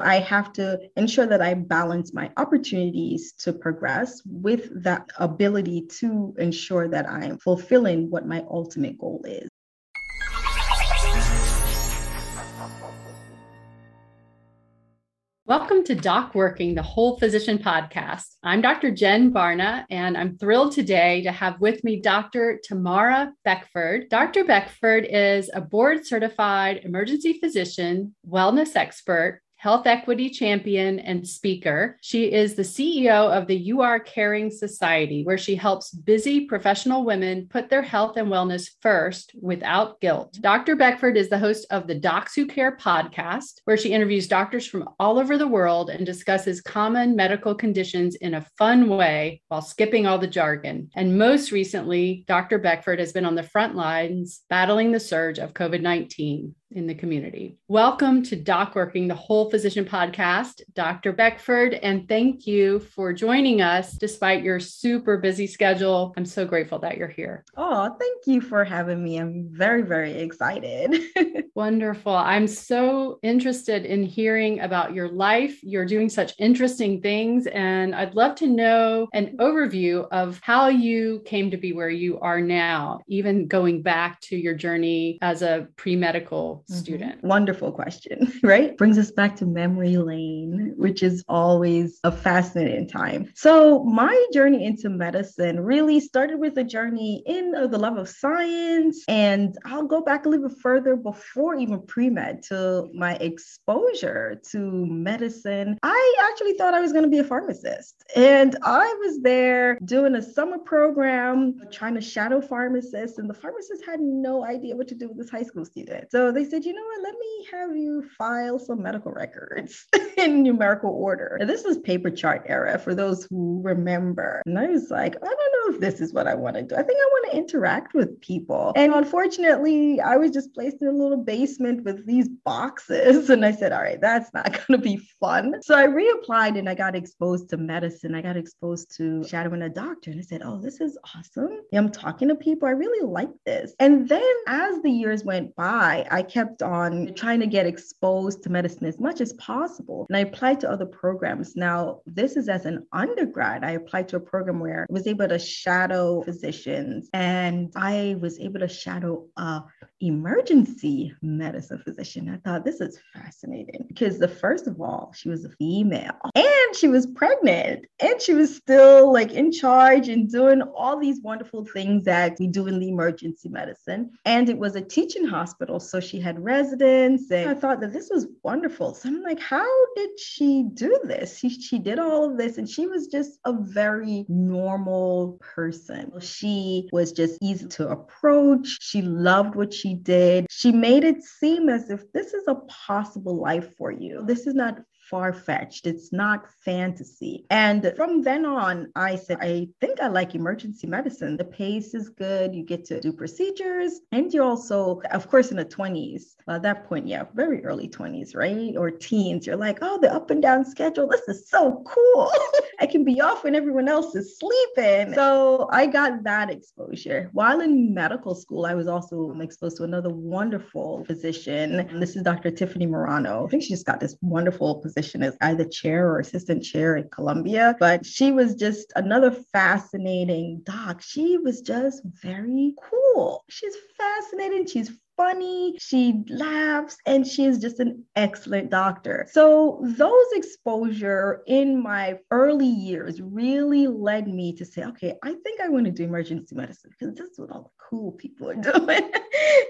I have to ensure that I balance my opportunities to progress with that ability to ensure that I'm fulfilling what my ultimate goal is. Welcome to Doc Working, the Whole Physician Podcast. I'm Dr. Jen Barna, and I'm thrilled today to have with me Dr. Tamara Beckford. Dr. Beckford is a board certified emergency physician, wellness expert, health equity champion, and speaker. She is the CEO of the You Are Caring Society, where she helps busy professional women put their health and wellness first without guilt. Dr. Beckford is the host of the Docs Who Care podcast, where she interviews doctors from all over the world and discusses common medical conditions in a fun way while skipping all the jargon. And most recently, Dr. Beckford has been on the front lines battling the surge of COVID 19 in the community. Welcome to Doc Working, the Whole Physician Podcast, Dr. Beckford, and thank you for joining us despite your super busy schedule. I'm so grateful that you're here. Oh, thank you for having me. I'm very, very excited. Wonderful. I'm so interested in hearing about your life. You're doing such interesting things, and I'd love to know an overview of how you came to be where you are now, even going back to your journey as a pre medical mm-hmm. student? Wonderful question, right? Brings us back to memory lane, which is always a fascinating time. So, my journey into medicine really started with a journey in uh, the love of science. And I'll go back a little bit further before even pre med to my exposure to medicine. I actually thought I was going to be a pharmacist. And I was there doing a summer program, trying to shadow pharmacists. And the pharmacist had no idea what to do with this high school student. So they said, you know what, let me have you file some medical records in numerical order. This was paper chart era for those who remember. And I was like, I don't know if this is what I want to do. I think I want to interact with people. And unfortunately, I was just placed in a little basement with these boxes. And I said, all right, that's not going to be fun. So I reapplied and I got exposed to medicine. I got exposed to shadowing a doctor. And I said, oh, this is awesome. I'm talking to people. I really like this. And then as the years went by, I kept kept on trying to get exposed to medicine as much as possible. And I applied to other programs. Now, this is as an undergrad. I applied to a program where I was able to shadow physicians and I was able to shadow a emergency medicine physician. I thought this is fascinating because the first of all, she was a female and she was pregnant and she was still like in charge and doing all these wonderful things that we do in the emergency medicine. And it was a teaching hospital. So she had residents and I thought that this was wonderful. So I'm like, how did she do this? She, she did all of this and she was just a very normal person. She was just easy to approach. She loved what she she did, she made it seem as if this is a possible life for you. This is not far fetched. It's not fantasy. And from then on, I said, I think I like emergency medicine. The pace is good. You get to do procedures. And you're also, of course, in the 20s, at that point, yeah, very early 20s, right? Or teens, you're like, oh, the up and down schedule. This is so cool. I can be off when everyone else is sleeping. So I got that exposure. While in medical school, I was also exposed to another wonderful physician. This is Dr. Tiffany Murano. I think she just got this wonderful position position as either chair or assistant chair at Columbia. But she was just another fascinating doc. She was just very cool. She's fascinating. She's funny, she laughs, and she is just an excellent doctor. So, those exposure in my early years really led me to say, okay, I think I want to do emergency medicine because this is what all the cool people are doing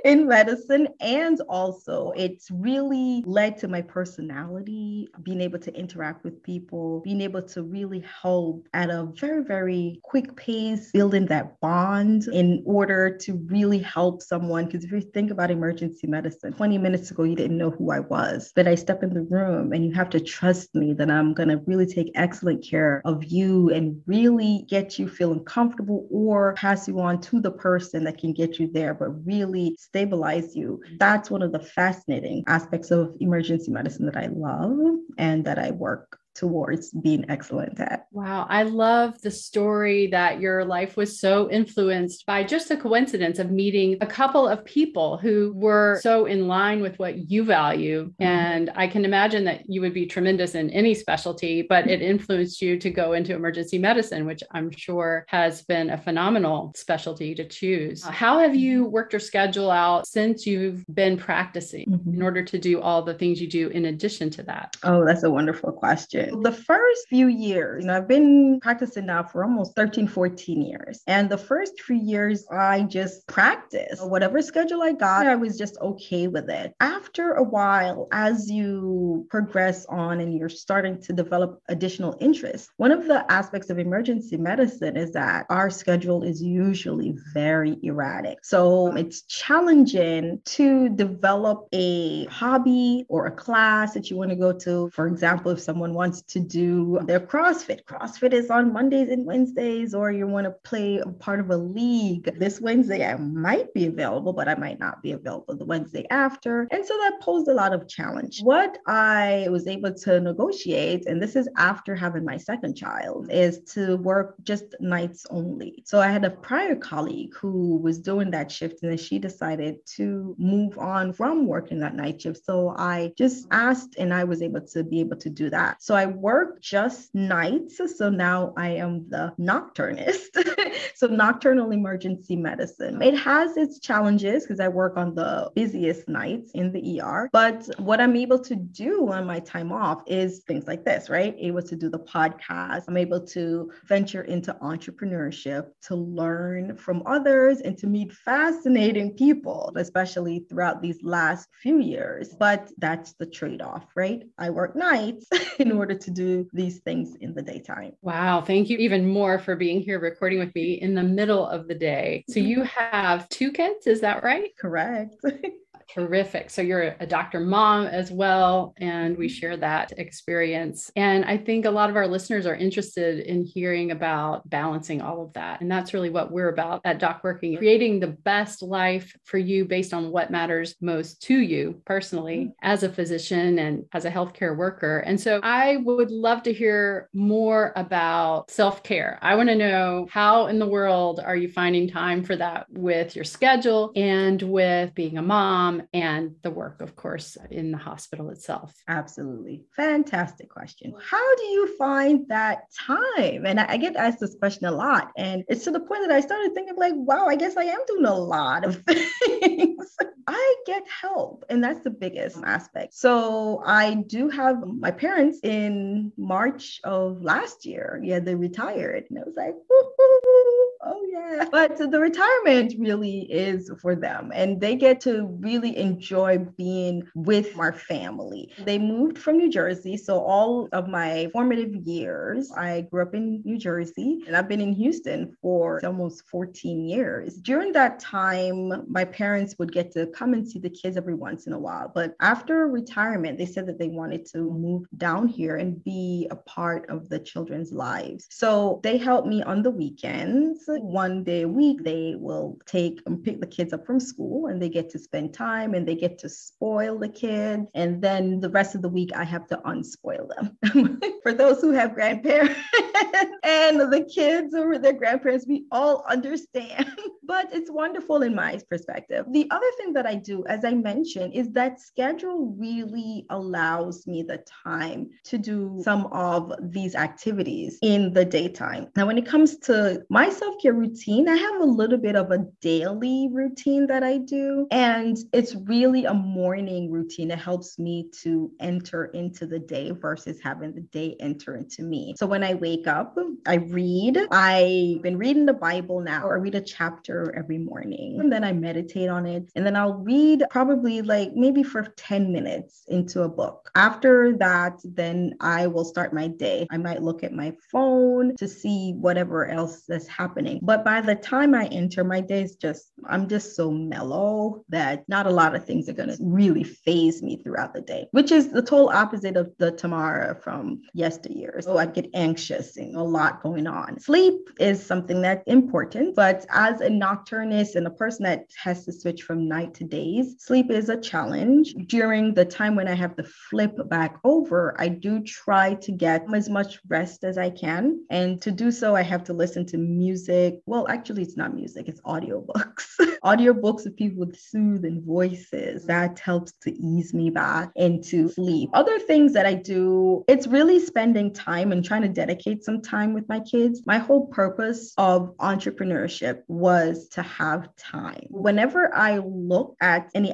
in medicine. And also, it's really led to my personality, being able to interact with people, being able to really help at a very, very quick pace, building that bond in order to really help someone. Because if you think about emergency medicine, 20 minutes ago, you didn't know who I was, but I step in the room and you have to trust me that I'm going to really take excellent care of you and really get you feeling comfortable or pass you on to the person that can get you there, but really stabilize you. That's one of the fascinating aspects of emergency medicine that I love and that I work towards being excellent at. Wow. I love the story that your life was so influenced by just a coincidence of meeting a couple of people who were so in line with what you value. Mm-hmm. And I can imagine that you would be tremendous in any specialty, but it influenced you to go into emergency medicine, which I'm sure has been a phenomenal specialty to choose. How have you worked your schedule out since you've been practicing mm-hmm. in order to do all the things you do in addition to that? Oh, that's a wonderful question. The first few years, you know, I've been practicing now for almost 13, 14 years. And the first few years, I just practiced whatever schedule I got, I was just okay with it. After a while, as you progress on and you're starting to develop additional interests, one of the aspects of emergency medicine is that our schedule is usually very erratic. So it's challenging to develop a hobby or a class that you want to go to. For example, if someone wants to do their CrossFit, CrossFit is on Mondays and Wednesdays, or you want to play a part of a league. This Wednesday, I might be available, but I might not be available the Wednesday after. And so that posed a lot of challenge. What I was able to negotiate, and this is after having my second child, is to work just nights only. So I had a prior colleague who was doing that shift, and then she decided to move on from working that night shift. So I just asked, and I was able to be able to do that. So I work just nights. So now I am the nocturnist. so nocturnal emergency medicine. It has its challenges because I work on the busiest nights in the ER. But what I'm able to do on my time off is things like this, right? Able to do the podcast. I'm able to venture into entrepreneurship, to learn from others, and to meet fascinating people, especially throughout these last few years. But that's the trade off, right? I work nights in order to do these things in the daytime. Wow. Thank you even more for being here recording with me in the middle of the day. So mm-hmm. you have two kids, is that right? Correct. Terrific. So you're a doctor mom as well, and we share that experience. And I think a lot of our listeners are interested in hearing about balancing all of that. And that's really what we're about at Doc Working, creating the best life for you based on what matters most to you personally mm-hmm. as a physician and as a healthcare worker. And so I would love to hear more about self care. I want to know how in the world are you finding time for that with your schedule and with being a mom Um, and the work, of course, in the hospital itself? Absolutely. Fantastic question. How do you find that time? And I, I get asked this question a lot. And it's to the point that I started thinking, like, wow, I guess I am doing a lot of things. And that's the biggest aspect. So I do have my parents in March of last year. Yeah, they retired, and I was like, oh yeah. But the retirement really is for them, and they get to really enjoy being with our family. They moved from New Jersey, so all of my formative years, I grew up in New Jersey, and I've been in Houston for almost 14 years. During that time, my parents would get to come and see the kids every once in a while. But after retirement, they said that they wanted to move down here and be a part of the children's lives. So they helped me on the weekends. One day a week, they will take and pick the kids up from school and they get to spend time and they get to spoil the kids. And then the rest of the week, I have to unspoil them. For those who have grandparents and the kids or their grandparents, we all understand. but it's wonderful in my perspective. The other thing that I do, as I mentioned, is that schedule really allows me the time to do some of these activities in the daytime. Now, when it comes to my self care routine, I have a little bit of a daily routine that I do, and it's really a morning routine It helps me to enter into the day versus having the day enter into me. So when I wake up, I read. I've been reading the Bible now. I read a chapter every morning. And then I meditate on it. And then I'll read probably like maybe for 10 minutes into a book. After that, then I will start my day. I might look at my phone to see whatever else that's happening. But by the time I enter, my day is just, I'm just so mellow that not a lot of things are going to really phase me throughout the day, which is the total opposite of the Tamara from yesteryear. So I'd get anxious and a lot going on. Sleep is something that's important, but as a nocturnist and a person that has to switch from night to days, sleep is a challenge. During the time when I have to flip back over, I do try to get as much rest as I can. And to do so, I have to listen to music. Well, actually, it's not music, it's audiobooks. audiobooks of people with soothing voices. That helps to ease me back into sleep. Other things that I do, it's really spending time and trying to dedicate some time with my kids. My whole purpose of entrepreneurship was to have time. Whenever I look at any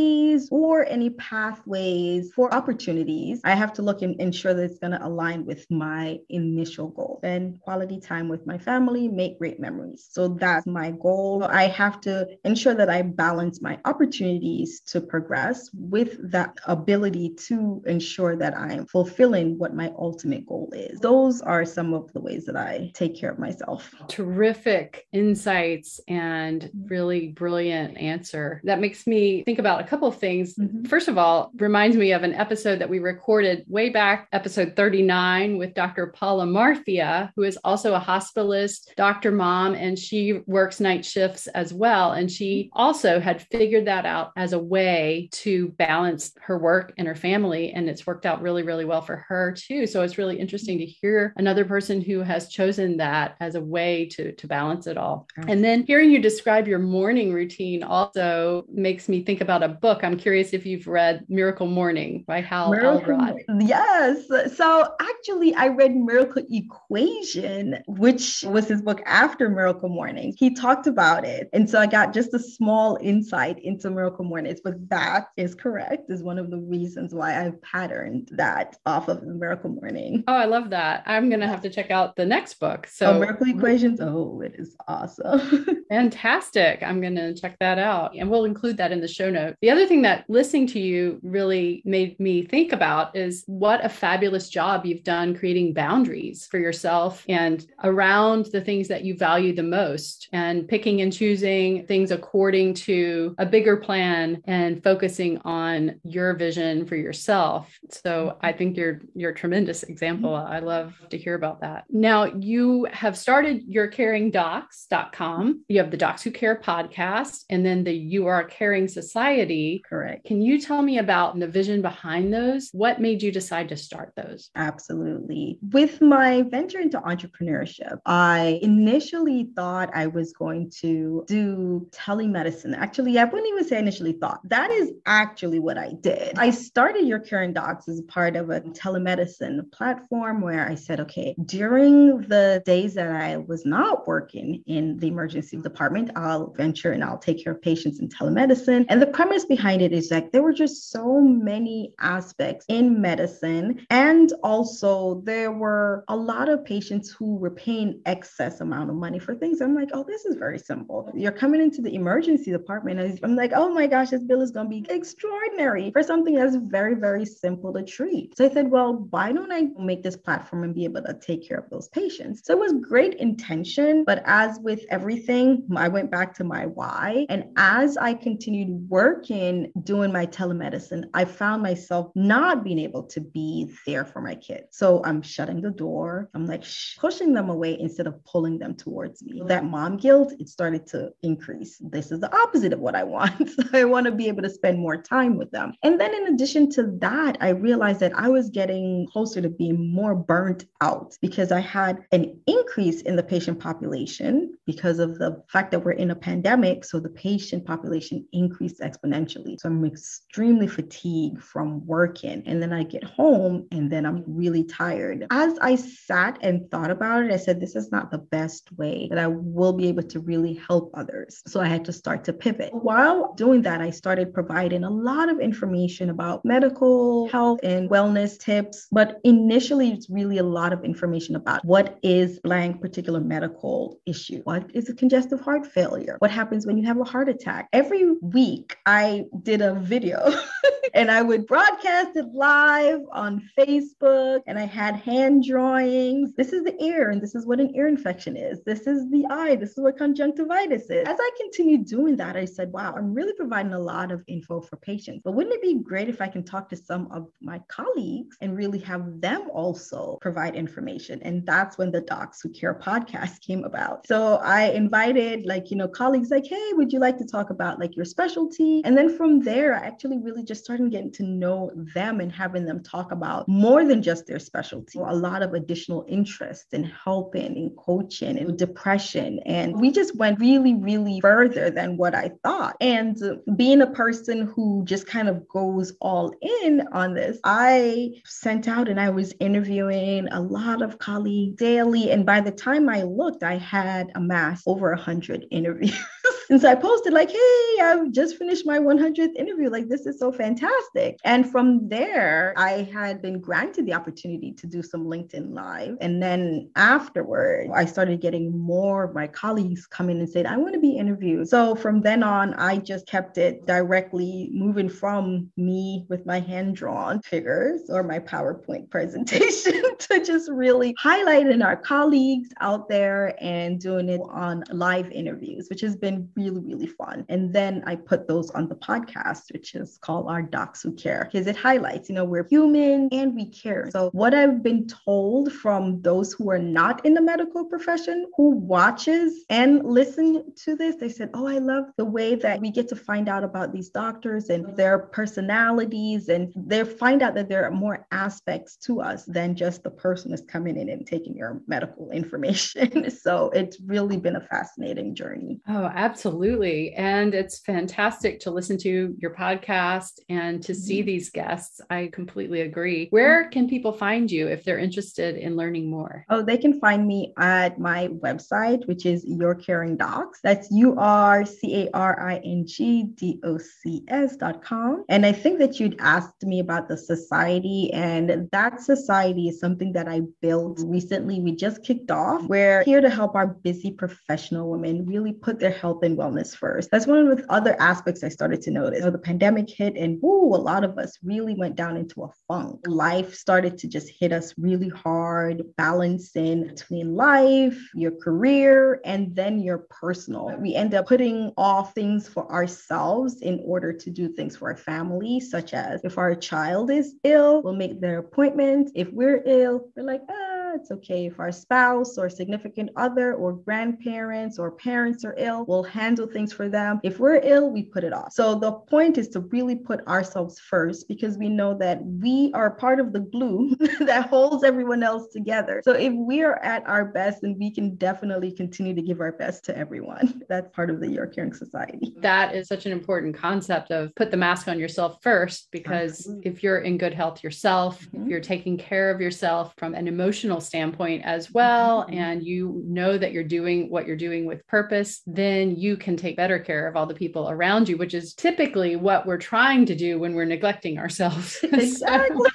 activities or any pathways for opportunities, I have to look and ensure that it's going to align with my initial goal. Spend quality time with my family, make great memories. So that's my goal. I have to ensure that I balance my opportunities to progress with that ability to ensure that I'm fulfilling what my ultimate goal is. Those are some of the ways that I take care of myself. Terrific insights and really brilliant answer. That makes me think about a couple of things. Mm-hmm. First of all, reminds me of an episode that we recorded way back, episode 39, with Dr. Paula Marthia, who is also a hospitalist, doctor mom, and she works night shifts as well. And she also had figured that out as a way to balance her work and her family. And it's worked out really, really well for her too. So it's really interesting to hear another person who has chosen that as a way to, to balance it all. And then hearing you describe your morning routine also makes me think about a book. I'm curious if you've read Miracle Morning by Hal Miracle, Elrod. Yes. So actually, I read Miracle Equation, which was his book after Miracle Morning. He talked about it. And so I got just a small insight into Miracle Mornings, but that is correct, is one of the reasons why I've patterned that off of Miracle Morning. Oh, I love that. I'm going to have to check out the next book. So, oh, Miracle Equations. Oh, it is awesome. Fantastic. I'm going to check that out. And we'll include that in the show note. The other thing that listening to you really made me think about is what a fabulous job you've done creating boundaries for yourself and around the things that you value the most and picking and choosing things according to a bigger plan and focusing on your vision for yourself. So mm-hmm. I think you're you're a tremendous example. Mm-hmm. I love to hear about that. Now you have started your caringdocs.com. You have the Docs Who Care podcast and then the You Are Caring Society. Correct. Can you tell me about the vision behind those? What made you decide to start those? Absolutely. With my venture into entrepreneurship, I initially thought I was going to do telemedicine. Actually, I wouldn't even say initially thought. That is actually what I did. I started Your Care and Docs as part of a telemedicine platform where I said, okay, during the days that I was not working in the emergency department, I'll venture and I'll take care of patients in telemedicine. And the premise behind it is that there were just so many aspects in medicine. And also, there were a lot of patients who were paying excess amount of money for things. I'm like, oh, this is very simple. You're coming into the emergency department. I'm like, oh my gosh, this bill is going to be extraordinary for something that's very, very simple to treat. So I said, well, why don't I make this platform and be able to take care of those patients? So it was great intention. But as with everything, I went back to my why. And as I continued working, doing my telemedicine, I found myself not being able to be there for my kids. So I'm shutting the door. I'm like pushing them away instead of pulling them towards me. That mom guilt, it started to increase. This is the opposite of what I want. I want to be able to spend more time with them. And then in addition to that, I realized that I was getting closer to being more burnt out because I had an increase in the patient population because of the fact that we're in a pandemic. So the patient population increased exponentially. So I'm extremely fatigued from working. And then I get home and then I'm really tired. As I sat and thought about it, I said, this is not the best way that I will be able to really help others. So I had to start to pivot. While doing that, I started providing a lot of information about medical health and wellness tips. But initially, it's really a lot of information about what is blank particular medical issue. What is a congestive heart failure? What happens when you have a heart attack? Every week, I did a video and I would broadcast it live on Facebook and I had hand drawings. This is the ear and this is what an ear infection is. This is the eye. This is what conjunctivitis is. As I continued doing that, I said, wow, I'm really providing a lot of info for patients. But wouldn't it be great if I can talk to some of my colleagues and really have them also provide information? And that's when the Docs Who Care podcast came about. So I invited like, you know, colleagues like, hey, would you like to talk about like your specialty? And then from there, I actually really just started getting to know them and having them talk about more than just their specialty, a lot of additional interest in helping, in coaching, and depression. And we just went really, really further than what I thought. And being a person who just kind of goes all in on this, I sent out and I was interviewing a lot of colleagues daily. And by the time I looked, I had amassed over 100 interviews. and so I posted, like, hey, I've just finished my 100th interview. Like, this is so fantastic. And from there, I had been granted the opportunity to do some LinkedIn Live. And then afterward, I started getting more of my colleagues come in and said, I want to be interviewed. So from then on, I just kept it directly moving from me with my hand drawn figures or my PowerPoint presentation to just really highlighting our colleagues out there and doing it on live interviews, which has been really, really fun. And then I put those on the podcast, which is called Our Docs Who Care, because it highlights, you know, we're human and we care. So what I've been told from those who are not in the medical profession who watches and listen to this, they said, Oh, I love the way that we get to find out about these doctors and their personalities and they find out that there are more aspects to us than just the person that's coming in and taking your medical information. so it's really been a fascinating journey. Oh, absolutely. And it's fantastic to listen to your podcast and to mm-hmm. see these guests. I completely agree. Where can people find you if they're interested in learning more? Oh, they can find me at my website, which is Your Caring Docs. That's U R C A R I N G D O C S dot com. And I think that you'd asked me about the society, and that society is something that I built recently. We just kicked off. We're here to help our busy professional women really put their health wellness first. That's one of the other aspects I started to notice. So the pandemic hit, and woo, a lot of us really went down into a funk. Life started to just hit us really hard, balancing between life, your career, and then your personal. We end up putting off things for ourselves in order to do things for our family, such as if our child is ill, we'll make their appointment. If we're ill, we're like, ah, it's okay if our spouse or significant other or grandparents or parents are ill, we'll handle things for them. If we're ill, we put it off. So the point is to really put ourselves first because we know that we are part of the glue that holds everyone else together. So if we are at our best, then we can definitely continue to give our best to everyone. That's part of the Your Caring Society. That is such an important concept of put the mask on yourself first because Absolutely. if you're in good health yourself, mm-hmm. you're taking care of yourself from an emotional standpoint as well, mm-hmm. and you know that you're doing what you're doing with purpose, then you can take better care of all the people around you, which is typically what we're trying to do when we're neglecting ourselves. Exactly.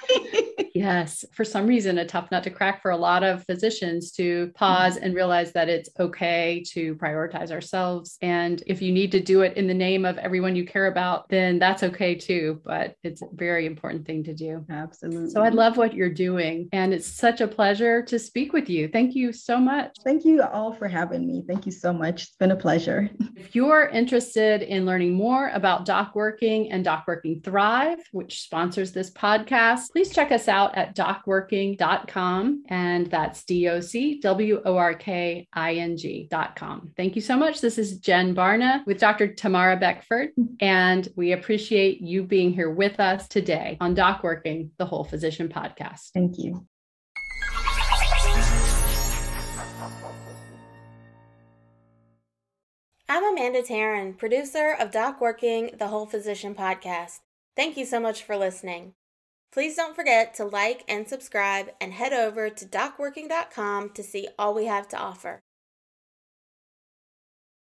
so, Yes, for some reason, a tough nut to crack for a lot of physicians to pause mm-hmm. and realize that it's okay to prioritize ourselves. And if you need to do it in the name of everyone you care about, then that's okay too. But it's a very important thing to do. Absolutely. So I love what you're doing. And it's such a pleasure to speak with you. Thank you so much. Thank you all for having me. Thank you so much. It's been a pleasure. If you're interested in learning more about Doc Working and Doc Working Thrive, which sponsors this podcast, please check us out out at docworking.com. And that's D O C W O R K I N G.com. Thank you so much. This is Jen Barna with Dr. Tamara Beckford. And we appreciate you being here with us today on Doc Working, the Whole Physician Podcast. Thank you. I'm Amanda Taryn, producer of Doc Working, the Whole Physician Podcast. Thank you so much for listening. Please don't forget to like and subscribe and head over to docworking.com to see all we have to offer.